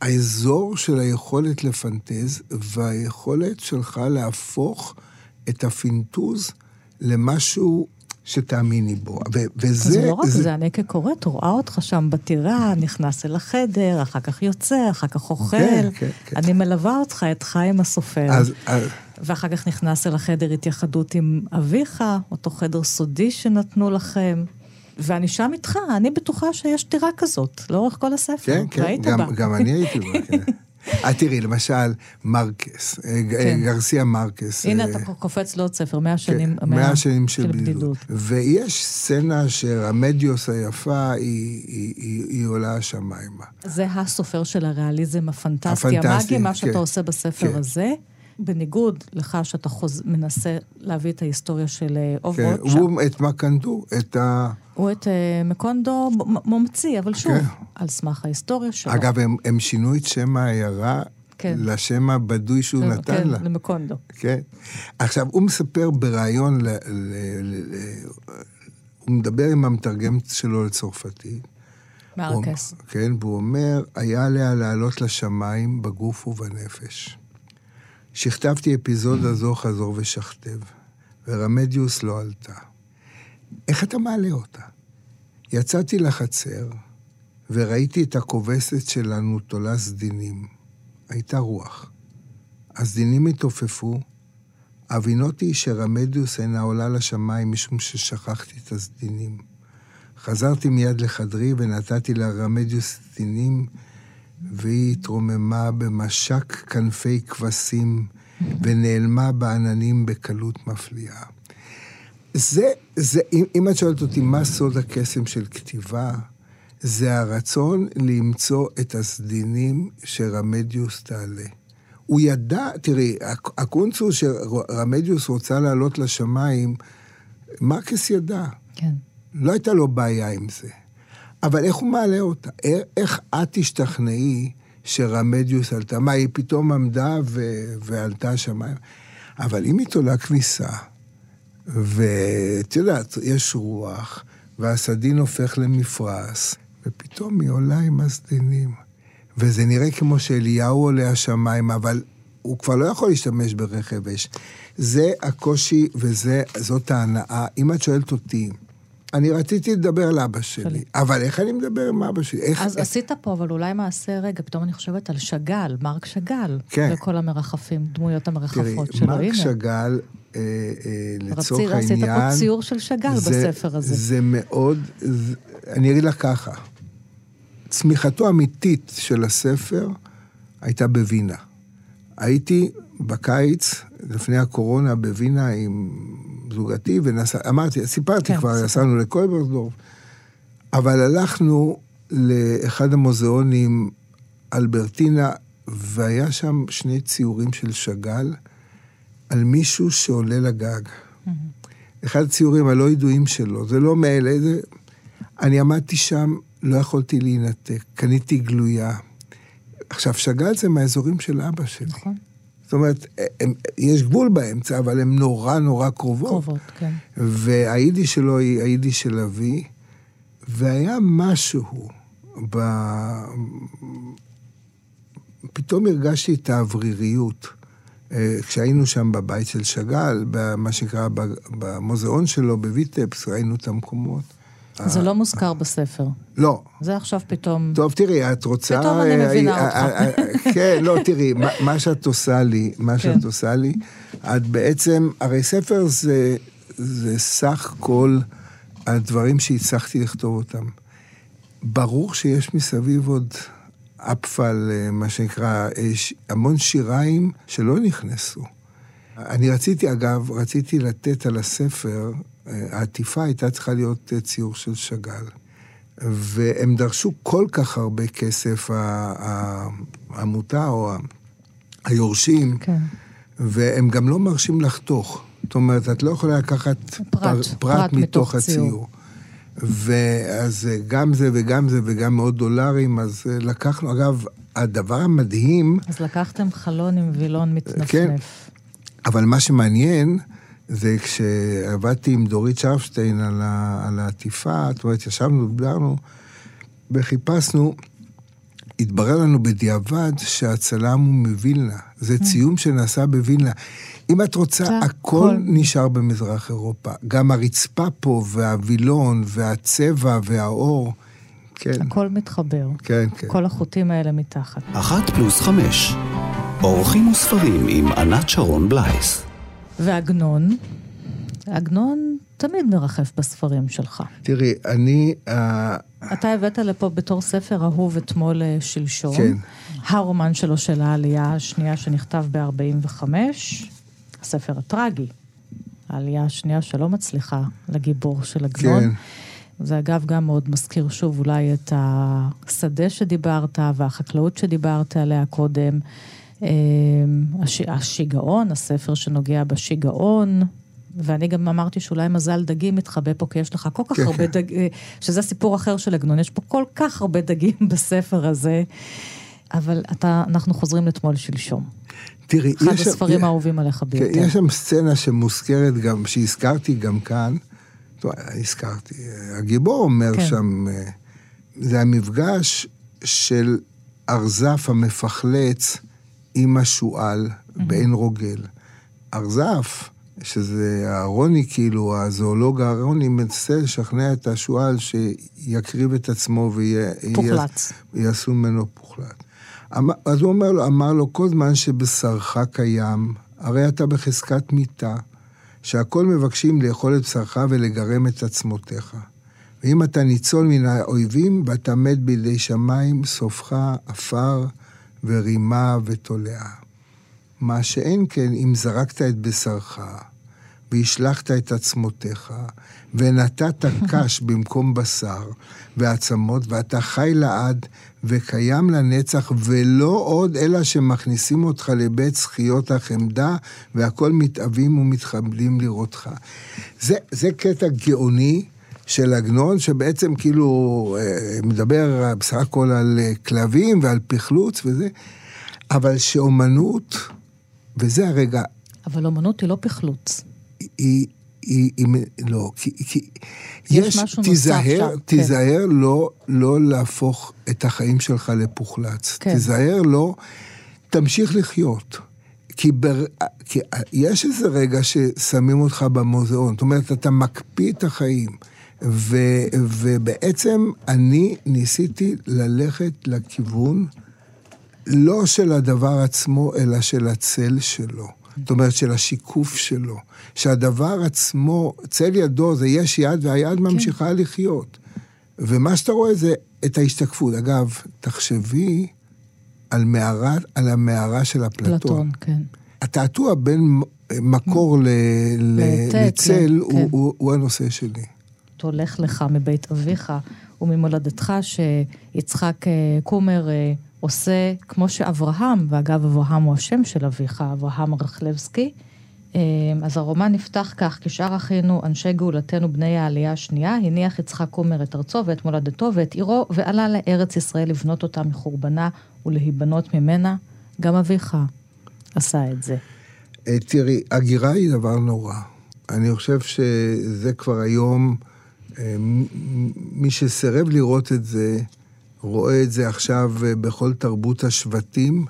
האזור של היכולת לפנטז והיכולת שלך להפוך את הפינטוז למשהו שתאמיני בו. ו- וזה... אז לא רק זה, אני כקוראת רואה אותך שם בטירה, נכנס אל החדר, אחר כך יוצא, אחר כך אוכל. כן, כן, כן. אני מלווה אותך, את חיים הסופר. אז, אז, ואחר כך נכנס אל החדר התייחדות עם אביך, אותו חדר סודי שנתנו לכם. ואני שם איתך, אני בטוחה שיש טירה כזאת, לאורך כל הספר. כן, כן, גם, בה. גם אני הייתי בה, כן. אה, תראי, למשל, מרקס, אה, ג- כן. גרסיה מרקס. הנה אה, אתה קופץ לעוד ספר, מאה שנים, כן, מאה שנים של בדידות. ויש סצנה שרמדיוס היפה, היא, היא, היא, היא עולה השמיימה. זה הסופר של הריאליזם הפנטסטי, הפנטסטי, המאגי, מה כן. שאתה עושה בספר כן. הזה. בניגוד לך שאתה חוז... מנסה להביא את ההיסטוריה של אה, כן, אוברוץ', הוא את מקנדו, את ה... הוא את אה, מקונדו מ- ממציא, אבל שוב, כן. על סמך ההיסטוריה שלו. אגב, הם, הם שינו את שם העיירה כן. לשם הבדוי שהוא כן, נתן כן, לה. למקונדו. כן. עכשיו, הוא מספר בריאיון, ל, ל, ל, ל, הוא מדבר עם המתרגם שלו לצרפתית. מארקס. הוא- כן, והוא אומר, היה עליה לעלות לשמיים בגוף ובנפש. שכתבתי אפיזודה זו חזור ושכתב, ורמדיוס לא עלתה. איך אתה מעלה אותה? יצאתי לחצר, וראיתי את הכובסת שלנו תולה סדינים. הייתה רוח. הסדינים התעופפו, הבינותי שרמדיוס אינה עולה לשמיים משום ששכחתי את הסדינים. חזרתי מיד לחדרי ונתתי לרמדיוס סדינים, והיא התרוממה במשק כנפי כבשים ונעלמה בעננים בקלות מפליאה. זה, זה, אם, אם את שואלת אותי מה סוד הקסם של כתיבה, זה הרצון למצוא את הסדינים שרמדיוס תעלה. הוא ידע, תראי, הק- הקונצול שרמדיוס רוצה לעלות לשמיים, מרקס ידע. כן. לא הייתה לו בעיה עם זה. אבל איך הוא מעלה אותה? איך- את תשתכנעי שרמדיוס עלתה? מה, היא פתאום עמדה ו- ועלתה שמיים? אבל אם היא תולה כניסה, ואת יודעת, יש רוח, והסדין הופך למפרש, ופתאום היא עולה עם הסדינים. וזה נראה כמו שאליהו עולה השמיים, אבל הוא כבר לא יכול להשתמש ברכב אש. זה הקושי וזאת ההנאה. אם את שואלת אותי, אני רציתי לדבר על אבא שלי. אבל איך אני מדבר עם אבא שלי? איך... אז איך... עשית פה, אבל אולי מעשה, רגע, פתאום אני חושבת על שאגאל, מרק שאגאל. כן. וכל המרחפים, דמויות תראי, המרחפות שלו. מרק הנה. שאגאל, אה, אה, לצורך רצית- העניין... עשית פה ציור של שאגאל בספר הזה. זה מאוד... זה, אני אגיד לך ככה, צמיחתו האמיתית של הספר הייתה בווינה. הייתי בקיץ, לפני הקורונה, בווינה עם זוגתי, ואמרתי, סיפרתי כן, כבר. נסענו לקויברסדורף, אבל הלכנו לאחד המוזיאונים, אלברטינה, והיה שם שני ציורים של שאגאל על מישהו שעולה לגג. אחד הציורים הלא ידועים שלו, זה לא מאלה, זה... אני עמדתי שם, לא יכולתי להינתק, קניתי גלויה. עכשיו, שאגאל זה מהאזורים של אבא שלי. נכון, זאת אומרת, הם, יש גבול באמצע, אבל הן נורא נורא קרובות. קרובות, כן. והיידיש שלו היא היידיש של אבי, והיה משהו ב... פתאום הרגשתי את האווריריות. אה, כשהיינו שם בבית של שאגאל, במה שנקרא, במוזיאון שלו, בויטפס, ראינו את המקומות. זה לא מוזכר בספר. לא. זה עכשיו פתאום... טוב, תראי, את רוצה... פתאום אני אה, מבינה אה, אותך. אה, אה, כן, לא, תראי, מה- שאת עושה לי, מה שאת כן. עושה לי, את בעצם, הרי ספר זה, זה סך כל הדברים שהצלחתי לכתוב אותם. ברור שיש מסביב עוד אפפל, מה שנקרא, אה, ש- המון שיריים שלא נכנסו. אני רציתי, אגב, רציתי לתת על הספר, העטיפה הייתה צריכה להיות אה, ציור של שאגאל. והם דרשו כל כך הרבה כסף, העמותה או היורשים, כן. והם גם לא מרשים לחתוך. זאת אומרת, את לא יכולה לקחת פרט, פר- פרט פרט מתוך מתוך ציור. הציור. ואז אה, גם זה וגם זה וגם מאות דולרים, אז אה, לקחנו, אגב, הדבר המדהים, אז לקחתם חלון עם וילון מתנפנף. כן. אבל מה שמעניין, זה כשעבדתי עם דורית שרפשטיין על, ה, על העטיפה, זאת אומרת, ישבנו, דיברנו, וחיפשנו, התברר לנו בדיעבד שהצלם הוא מווילנה. זה צילום שנעשה בווילנה. אם את רוצה, הכל. נשאר במזרח אירופה. גם הרצפה פה, והווילון, והצבע, והאור. כן, הכל מתחבר. כן, כן. כל החוטים האלה מתחת. אחת פלוס חמש. אורחים וספרים עם ענת שרון בלייס. ועגנון, עגנון תמיד מרחף בספרים שלך. תראי, אני... אה, אתה הבאת לפה בתור ספר אהוב אתמול אה, שלשום. כן. הרומן שלו של העלייה השנייה שנכתב ב-45, הספר הטרגי. העלייה השנייה שלא מצליחה לגיבור של עגנון. כן. זה אגב גם מאוד מזכיר שוב אולי את השדה שדיברת והחקלאות שדיברת עליה קודם. אה, הש... השיגעון, הספר שנוגע בשיגעון, ואני גם אמרתי שאולי מזל דגים מתחבא פה, כי יש לך כל כך כן, הרבה. דגים, שזה סיפור אחר של עגנון, יש פה כל כך הרבה דגים בספר הזה, אבל אתה, אנחנו חוזרים לאתמול שלשום. תראי, אחד יש שם- הספרים האהובים עליך כן, ביותר. יש שם סצנה שמוזכרת גם, שהזכרתי גם כאן. טוב, הזכרתי. הגיבור אומר כן. שם, אה, זה המפגש של ארזף המפחלץ עם השועל בעין רוגל. ארזף, שזה הרוני, כאילו, הזואולוג הרוני, מנסה לשכנע את השועל שיקריב את עצמו ויהיה... פוחלץ. יעשו ממנו פוחלט. אז הוא אומר לו, אמר לו, כל זמן שבשרך קיים, הרי אתה בחזקת מיתה, שהכל מבקשים לאכול את בשרך ולגרם את עצמותיך. ואם אתה ניצול מן האויבים ואתה מת בידי שמיים, סופך עפר ורימה ותולעה. מה שאין כן אם זרקת את בשרך, והשלכת את עצמותיך, ונתת קש במקום בשר ועצמות, ואתה חי לעד וקיים לנצח, ולא עוד אלא שמכניסים אותך לבית זכיות החמדה, והכל מתאווים ומתכבדים לראותך. זה, זה קטע גאוני. של עגנון, שבעצם כאילו אה, מדבר בסך הכל על אה, כלבים ועל פחלוץ וזה, אבל שאומנות, וזה הרגע, אבל אומנות היא לא פחלוץ. היא, היא, היא, לא, כי, כי יש משהו נוסף תיזהר, כן. תיזהר לא, לא להפוך את החיים שלך לפוחלץ. כן. תיזהר לא, תמשיך לחיות. כי, בר, כי יש איזה רגע ששמים אותך במוזיאון, זאת אומרת, אתה מקפיא את החיים. ו, ובעצם אני ניסיתי ללכת לכיוון לא של הדבר עצמו, אלא של הצל שלו. זאת אומרת, של השיקוף שלו. שהדבר עצמו, צל ידו זה יש יד, והיד ממשיכה לחיות. ומה שאתה רואה זה את ההשתקפות. אגב, תחשבי על, מערה, על המערה של אפלטון. פלטון, כן. התעתוע בין מקור ל, ל, לצל כן. הוא, הוא, הוא הנושא שלי. תולך לך מבית אביך וממולדתך, שיצחק אה, קומר אה, עושה כמו שאברהם, ואגב, אברהם הוא השם של אביך, אברהם רכלבסקי. אה, אז הרומן נפתח כך, כשאר אחינו, אנשי גאולתנו, בני העלייה השנייה, הניח יצחק קומר את ארצו ואת מולדתו ואת עירו, ועלה לארץ ישראל לבנות אותה מחורבנה ולהיבנות ממנה. גם אביך עשה את זה. אה, תראי, הגירה היא דבר נורא. אני חושב שזה כבר היום, אה, מי שסירב לראות את זה, רואה את זה עכשיו אה, בכל תרבות השבטים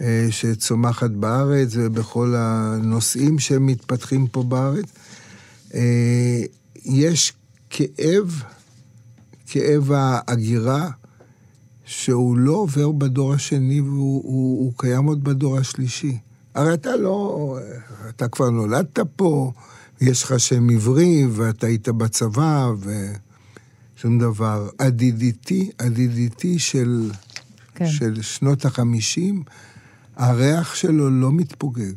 אה, שצומחת בארץ ובכל הנושאים שמתפתחים פה בארץ. אה, יש כאב, כאב ההגירה, שהוא לא עובר בדור השני והוא הוא, הוא קיים עוד בדור השלישי. הרי אתה לא, אתה כבר נולדת פה, יש לך שם עברי ואתה היית בצבא ושום דבר. הדידיתי, הדידיתי של, כן. של שנות החמישים, הריח שלו לא מתפוגג.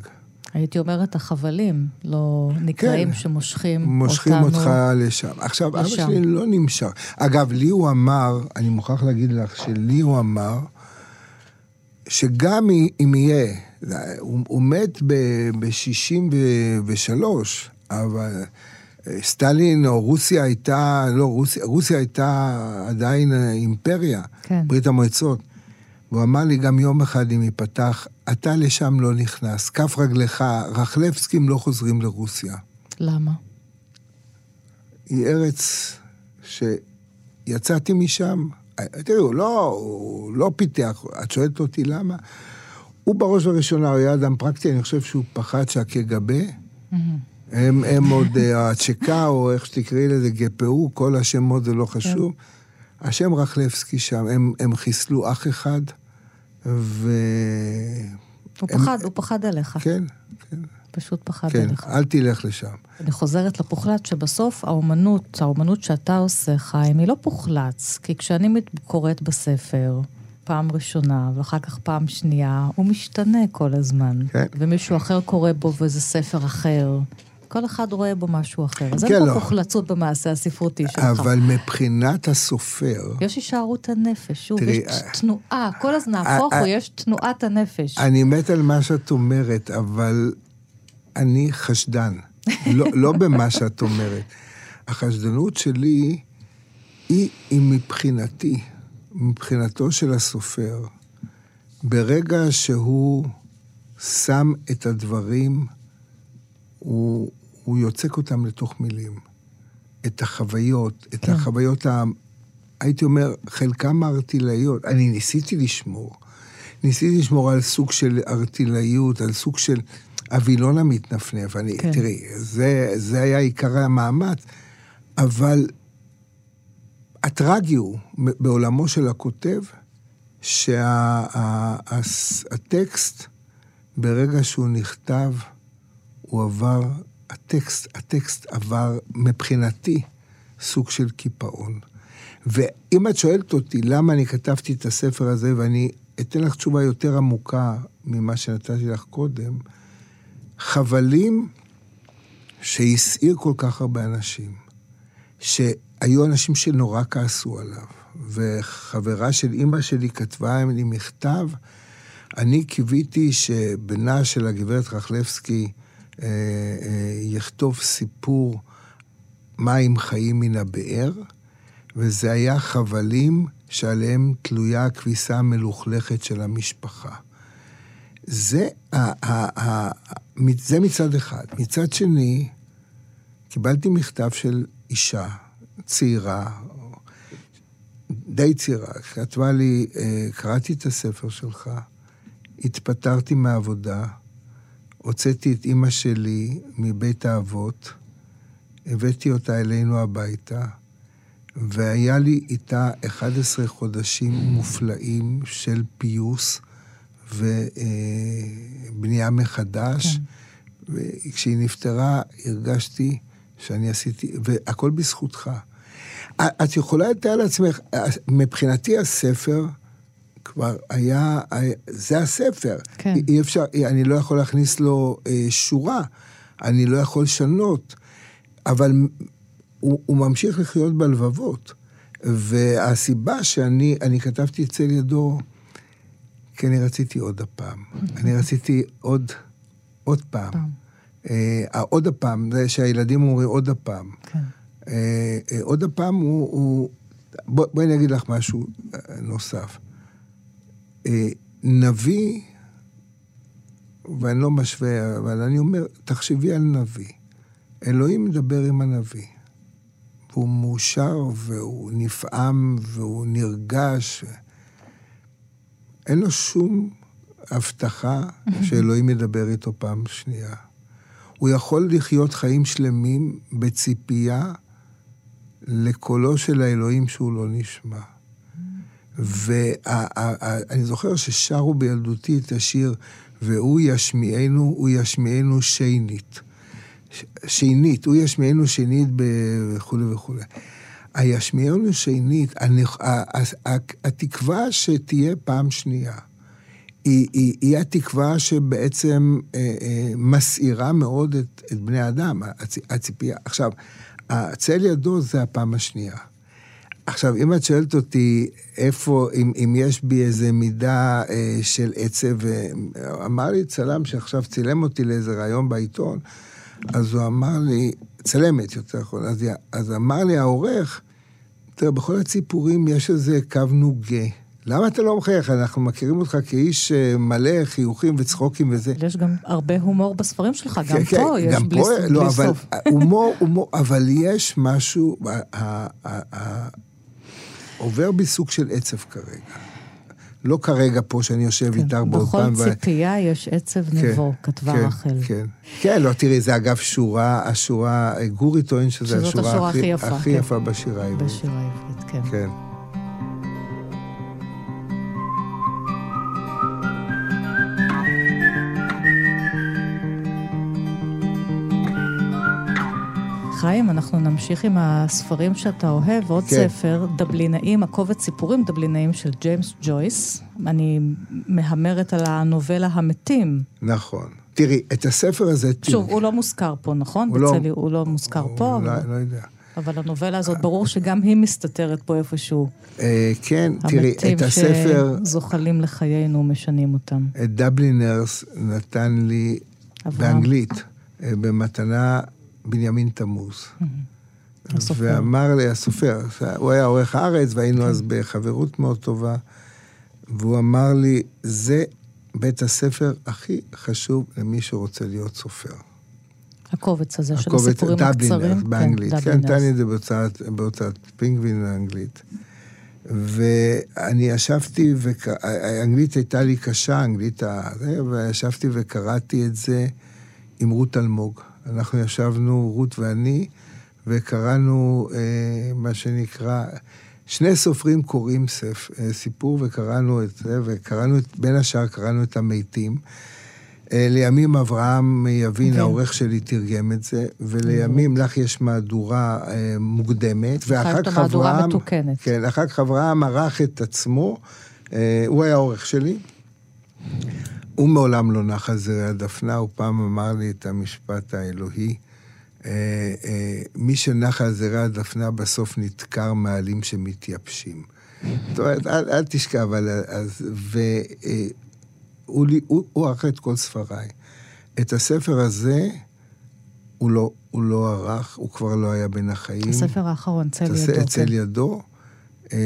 הייתי אומרת, החבלים, לא נקראים כן. שמושכים מושכים אותנו. אותך לשם. עכשיו, אבא. שלי לא נמשך. אגב, לי הוא אמר, אני מוכרח להגיד לך שלי הוא אמר, שגם אם יהיה, הוא, הוא מת ב-63, אבל אה, סטלין או רוסיה הייתה, לא, רוסיה, רוסיה הייתה עדיין אה, אימפריה, כן. ברית המועצות. והוא אמר לי גם יום אחד, אם ייפתח, אתה לשם לא נכנס, כף רגלך, רחלבסקים לא חוזרים לרוסיה. למה? היא ארץ שיצאתי משם, תראי, הוא לא, הוא לא פיתח, את שואלת אותי למה? הוא בראש ובראשונה הוא היה אדם פרקטי, אני חושב שהוא פחד שהקג"ב, הם, הם עוד אה, הצ'קה, או איך שתקראי לזה, גפ"ו, כל השמות זה לא חשוב. השם רחלבסקי שם, הם, הם חיסלו אח אחד, ו... הוא הם- פחד, הוא פחד עליך. כן, כן, פשוט פחד כן, עליך. אל תלך לשם. אני חוזרת לפוחלץ, שבסוף האומנות, האומנות שאתה עושה, חיים, היא לא פוחלץ. כי כשאני קוראת בספר, פעם ראשונה, ואחר כך פעם שנייה, הוא משתנה כל הזמן. כן. ומישהו אחר קורא בו וזה ספר אחר. כל אחד רואה בו משהו אחר. אז כן, אין לא. פה פוחלצות במעשה הספרותי שלך. אבל מבחינת הסופר, יש הישארות הנפש, שוב, תראי, יש אה, תנועה, כל הזמן, נהפוך אה, הוא, אה, יש תנועת הנפש. אני מת על מה שאת אומרת, אבל אני חשדן. לא, לא במה שאת אומרת. החשדנות שלי היא, היא מבחינתי, מבחינתו של הסופר, ברגע שהוא שם את הדברים, הוא, הוא יוצק אותם לתוך מילים. את החוויות, את כן. החוויות, ה, הייתי אומר, חלקם הארטילאיות. אני ניסיתי לשמור. ניסיתי לשמור על סוג של ארטילאיות, על סוג של הווילון המתנפנף. אני, כן. תראי, זה, זה היה עיקר המאמץ, אבל הטרגי הוא, בעולמו של הכותב, שהטקסט, ברגע שהוא נכתב, הוא עבר, הטקסט, הטקסט עבר מבחינתי סוג של קיפאון. ואם את שואלת אותי למה אני כתבתי את הספר הזה, ואני אתן לך תשובה יותר עמוקה ממה שנתתי לך קודם, חבלים שהסעיר כל כך הרבה אנשים, שהיו אנשים שנורא כעסו עליו, וחברה של אימא שלי כתבה לי מכתב, אני קיוויתי שבנה של הגברת רחלבסקי אה, אה, יכתוב סיפור מים חיים מן הבאר, וזה היה חבלים שעליהם תלויה הכביסה המלוכלכת של המשפחה. זה, ה, ה, ה, זה מצד אחד. מצד שני, קיבלתי מכתב של אישה צעירה, די צעירה, כתבה לי, אה, קראתי את הספר שלך, התפטרתי מהעבודה, הוצאתי את אימא שלי מבית האבות, הבאתי אותה אלינו הביתה, והיה לי איתה 11 חודשים מופלאים של פיוס ובנייה מחדש. כן. וכשהיא נפטרה, הרגשתי שאני עשיתי, והכל בזכותך. את יכולה לתאר לעצמך, מבחינתי הספר כבר היה, זה הספר. כן. אי אפשר, אני לא יכול להכניס לו אה, שורה, אני לא יכול לשנות, אבל הוא, הוא ממשיך לחיות בלבבות. והסיבה שאני אני כתבתי אצל ידו, כי אני רציתי עוד הפעם. אני רציתי עוד, עוד פעם. פעם. אה, העוד הפעם, זה שהילדים אומרים עוד הפעם. כן. אה, אה, עוד הפעם הוא... הוא בוא, בואי אני אגיד לך משהו אה, נוסף. נביא, ואני לא משווה, אבל אני אומר, תחשבי על נביא. אלוהים מדבר עם הנביא. והוא מאושר, והוא נפעם, והוא נרגש. אין לו שום הבטחה שאלוהים ידבר איתו פעם שנייה. הוא יכול לחיות חיים שלמים בציפייה לקולו של האלוהים שהוא לא נשמע. ואני זוכר ששרו בילדותי את השיר, והוא ישמיענו, הוא ישמיענו שנית. שנית, הוא ישמיענו שנית וכולי וכולי. הישמיענו שנית, התקווה שתהיה פעם שנייה. היא, היא, היא התקווה שבעצם אה, אה, מסעירה מאוד את, את בני האדם, הצ, הציפייה. עכשיו, הצל ידו זה הפעם השנייה. עכשיו, אם את שואלת אותי איפה, אם, אם יש בי איזה מידה אה, של עצב, אה, אמר לי צלם שעכשיו צילם אותי לאיזה ראיון בעיתון, אז הוא אמר לי, צלמת יותר נכון, אז, אז אמר לי העורך, תראה, בכל הציפורים יש איזה קו נוגה. למה אתה לא מחייך? אנחנו מכירים אותך כאיש אה, מלא חיוכים וצחוקים וזה. אבל יש גם הרבה הומור בספרים שלך, גם כן, כן, פה יש גם בלי פה, בלי לא, אבל סוף. הומור, הומור, אבל יש משהו, עובר בי סוג של עצב כרגע. לא כרגע פה שאני יושב כן. איתך באולפן. בכל ציפייה יש עצב כן, נבו, כתבה כן, רחל. כן. כן, לא, תראי, זה אגב שורה, השורה, גורי טוען שזו שזאת השורה השורה הכי הכי יפה, הכי כן. יפה בשירה העברית. בשיר העברית, כן. כן. חיים, אנחנו נמשיך עם הספרים שאתה אוהב, עוד כן. ספר, דבלינאים, הקובץ סיפורים דבלינאים של ג'יימס ג'ויס. אני מהמרת על הנובלה המתים. נכון. תראי, את הספר הזה, תראי. שוב, הוא לא מוזכר פה, נכון? הוא לא- בצלי, הוא לא מוזכר פה, אולי, אבל- לא יודע. אבל הנובלה הזאת, ברור שגם היא מסתתרת פה איפשהו. אה, כן, תראי, המתים את הספר, שזוחלים לחיינו, משנים אותם. את דבלינרס נתן לי. באנגלית, אה, במתנה בנימין תמוז. הסופר. ואמר לי, הסופר, הוא היה עורך הארץ, והיינו כן. אז בחברות מאוד טובה, והוא אמר לי, זה בית הספר הכי חשוב למי שרוצה להיות סופר. הקובץ הזה של הקובץ הסיפורים הקצרים. באנגלית. כן, דבלינרס. נתן לי את זה בהוצאת, בהוצאת פינגווין לאנגלית. ואני ישבתי, וק- האנגלית הייתה לי קשה, האנגלית ה... וישבתי וקראתי את זה עם רות אלמוג. אנחנו ישבנו, רות ואני, וקראנו אה, מה שנקרא, שני סופרים קוראים ספ, אה, סיפור, וקראנו את זה, וקראנו, את, בין השאר קראנו את המתים. אה, לימים אברהם יבין, כן. העורך שלי, תרגם את זה, ולימים לך יש מהדורה אה, מוקדמת, ואחר כך אברהם... מתוקנת. כן, אחר כך אברהם ערך את עצמו, אה, הוא היה העורך שלי. הוא מעולם לא נח על זרי הדפנה, הוא פעם אמר לי את המשפט האלוהי, אה, אה, מי שנח על זרי הדפנה בסוף נדקר מעלים שמתייבשים. זאת אומרת, אל, אל תשכח, אבל אז... ו... אה, הוא, ערך את כל ספריי. את הספר הזה הוא לא, הוא לא ערך, הוא כבר לא היה בין החיים. הספר האחרון, צל ידו. אצל כן. ידו. אה,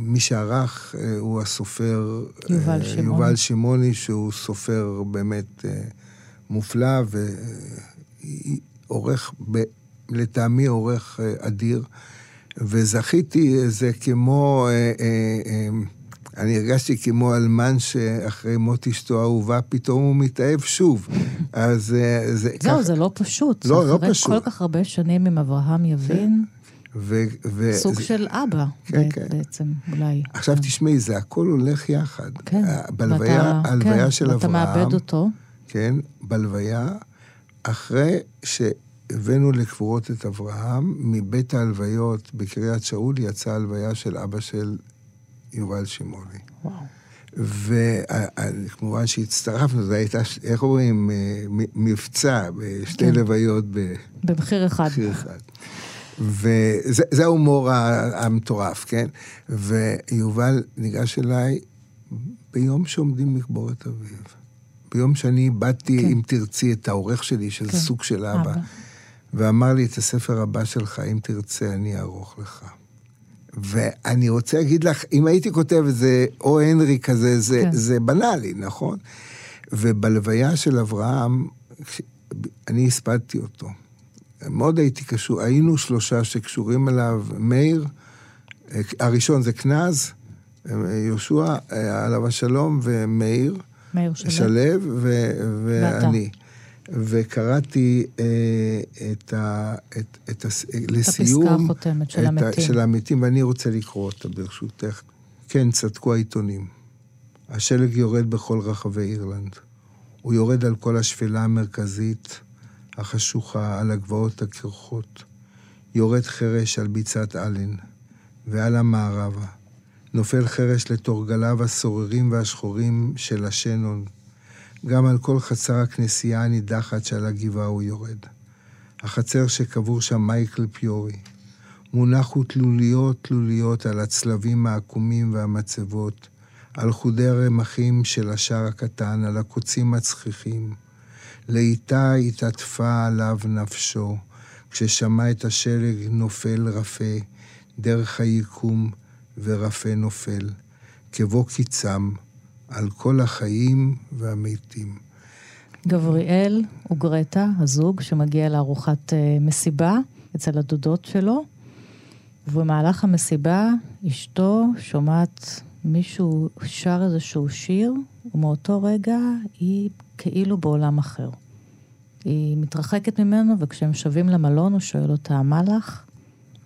מי שערך אה, הוא הסופר... יובל אה, שמעוני. יובל שמעוני, שהוא סופר באמת מופלא, ועורך, ב- לטעמי עורך אדיר. וזכיתי, זה כמו... אני הרגשתי כמו אלמן שאחרי מות אשתו האהובה, פתאום הוא מתאהב שוב. אז זה... זהו, ככה- זה לא פשוט. לא, לא אחרי פשוט. כל כך הרבה שנים עם אברהם יבין, ו- ו- סוג זה- של אבא, כן, כן. בעצם, אולי. עכשיו תשמעי, זה הכל הולך יחד. כן. ה- בלוויה, ואתה- הלוויה כן, של ואתה אברהם, מאבד אותו. כן, בלוויה, אחרי שהבאנו לקבורות את אברהם, מבית ההלוויות בקריית שאול יצאה הלוויה של אבא של יובל שמעוני. וואו. וכמובן שהצטרפנו, זו הייתה, איך אומרים, אה, מבצע בשתי כן. לוויות ב... במחיר אחד. מחיר אחד. וזה זה ההומור המטורף, כן? ויובל ניגש אליי ביום שעומדים לקבור את אביו. ביום שאני איבדתי, כן. אם תרצי, את העורך שלי, שזה כן, סוג של אבא, אבא. ואמר לי, את הספר הבא שלך, אם תרצה, אני אערוך לך. ואני רוצה להגיד לך, אם הייתי כותב את זה, או הנרי כזה, זה, כן. זה בנאלי, נכון? ובלוויה של אברהם, אני הספדתי אותו. מאוד הייתי קשור, היינו שלושה שקשורים אליו, מאיר, אה, הראשון זה כנז, אה, יהושע, אה, עליו השלום, ומאיר, מאיר שלו. ואני. וקראתי אה, את ה... את, את הס... לסיום... הפסקה החותמת של את ה- המתים. של המתים, ואני רוצה לקרוא אותה ברשותך. כן, צדקו העיתונים. השלג יורד בכל רחבי אירלנד. הוא יורד על כל השפלה המרכזית, החשוכה, על הגבעות הקרחות. יורד חרש על ביצת אלן, ועל המערבה. נופל חרש לתורגליו הסוררים והשחורים של השנון. גם על כל חצר הכנסייה הנידחת שעל הגבעה הוא יורד. החצר שקבור שם מייקל פיורי. מונחו תלוליות תלוליות על הצלבים העקומים והמצבות, על חודי הרמחים של השער הקטן, על הקוצים הצחיחים. לאיטה התעטפה עליו נפשו, כששמע את השלג נופל רפה, דרך היקום ורפה נופל, כבוא קיצם, על כל החיים והמתים. גבריאל וגרטה, הזוג שמגיע לארוחת אה, מסיבה אצל הדודות שלו, ובמהלך המסיבה, אשתו שומעת מישהו שר איזשהו שיר, ומאותו רגע היא כאילו בעולם אחר. היא מתרחקת ממנו, וכשהם שבים למלון הוא שואל אותה, מה לך?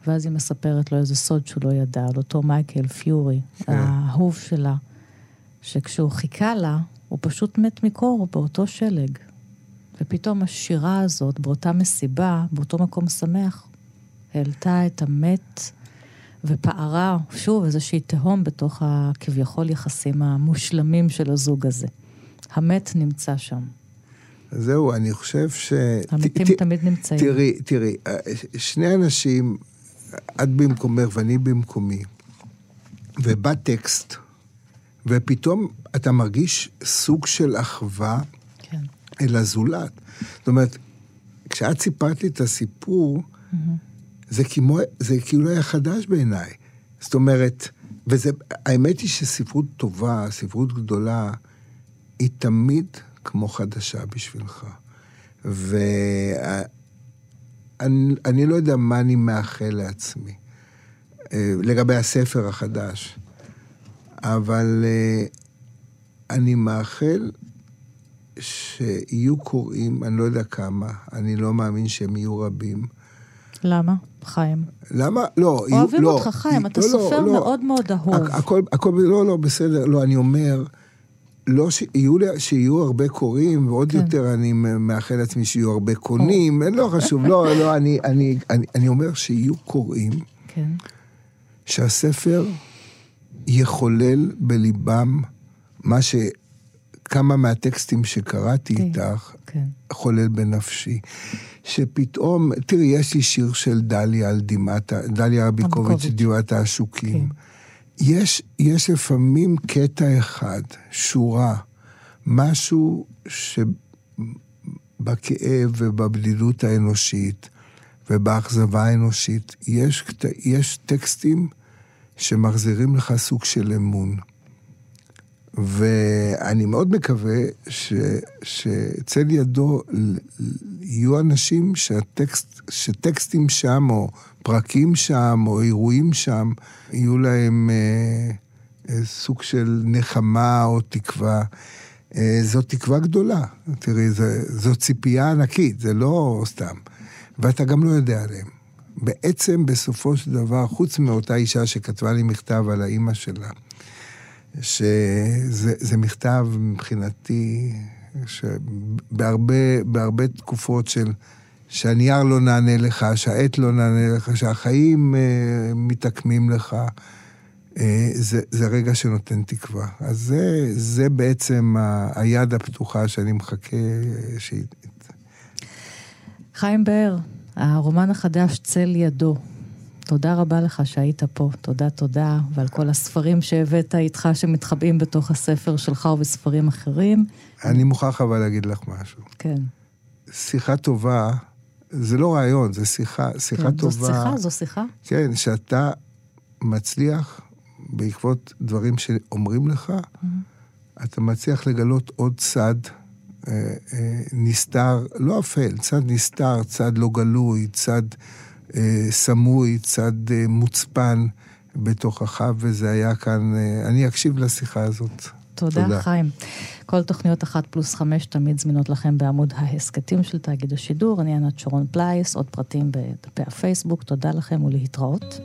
ואז היא מספרת לו איזה סוד שהוא לא ידע, על אותו מייקל פיורי, כן. האהוב שלה, שכשהוא חיכה לה, הוא פשוט מת מקור באותו שלג. ופתאום השירה הזאת, באותה מסיבה, באותו מקום שמח, העלתה את המת ופערה, שוב, איזושהי תהום בתוך הכביכול יחסים המושלמים של הזוג הזה. המת נמצא שם. זהו, אני חושב ש... המתים ת- ת- תמיד נמצאים. תראי, תראי, אה, שני אנשים, את במקומך ואני במקומי, ובא טקסט, ופתאום אתה מרגיש סוג של אחווה כן. אל הזולת. זאת אומרת, כשאת סיפרת לי את הסיפור, זה, כמו, זה כאילו היה חדש בעיניי. זאת אומרת, וזה, האמת היא שספרות טובה, ספרות גדולה, היא תמיד כמו חדשה בשבילך. ואני אני לא יודע מה אני מאחל לעצמי אה, לגבי הספר החדש, אבל אה, אני מאחל שיהיו קוראים, אני לא יודע כמה, אני לא מאמין שהם יהיו רבים. למה? חיים. למה? לא, אוהבים לא. אותך, חיים, אתה לא, לא, סופר לא. מאוד מאוד אהוב. הכ- הכל, הכל, לא, לא, בסדר, לא, אני אומר, לא שיהיו, שיהיו הרבה קוראים, ועוד כן. יותר אני מאחל לעצמי שיהיו הרבה קונים, לא חשוב, לא, לא, אני, אני, אני, אני אומר שיהיו קוראים, כן. שהספר יחולל בליבם מה ש... כמה מהטקסטים שקראתי כן. איתך, כן. חולל בנפשי. שפתאום, תראי, יש לי שיר של דליה על דמעת, דליה רביקוביץ'. דמעת העשוקים. כן. יש, יש לפעמים קטע אחד, שורה, משהו שבכאב ובבדידות האנושית ובאכזבה האנושית, יש, יש טקסטים שמחזירים לך סוג של אמון. ואני מאוד מקווה ש, שאצל ידו יהיו אנשים שהטקסט, שטקסטים שם, או פרקים שם, או אירועים שם, יהיו להם אה, אה, סוג של נחמה או תקווה. אה, זו תקווה גדולה. תראי, זה, זו ציפייה ענקית, זה לא סתם. ואתה גם לא יודע עליהם. בעצם, בסופו של דבר, חוץ מאותה אישה שכתבה לי מכתב על האימא שלה, שזה זה מכתב מבחינתי, שבהרבה בהרבה תקופות של... שהנייר לא נענה לך, שהעט לא נענה לך, שהחיים אה, מתעקמים לך, אה, זה, זה רגע שנותן תקווה. אז זה, זה בעצם ה, היד הפתוחה שאני מחכה שהיא... חיים באר, הרומן החדש צל ידו. תודה רבה לך שהיית פה, תודה תודה, ועל כל הספרים שהבאת איתך שמתחבאים בתוך הספר שלך ובספרים אחרים. אני מוכרח אבל להגיד לך משהו. כן. שיחה טובה, זה לא רעיון, זה שיחה, שיחה כן, טובה. זו שיחה, זו שיחה. כן, שאתה מצליח, בעקבות דברים שאומרים לך, אתה מצליח לגלות עוד צד אה, אה, נסתר, לא אפל, צד נסתר, צד לא גלוי, צד סמוי, צד אה, מוצפן בתוכך, וזה היה כאן, אה, אני אקשיב לשיחה הזאת. תודה, תודה. חיים. כל תוכניות אחת פלוס חמש תמיד זמינות לכם בעמוד ההסכתים של תאגיד השידור. אני ענת שרון פלייס, עוד פרטים בדפי הפייסבוק. תודה לכם ולהתראות.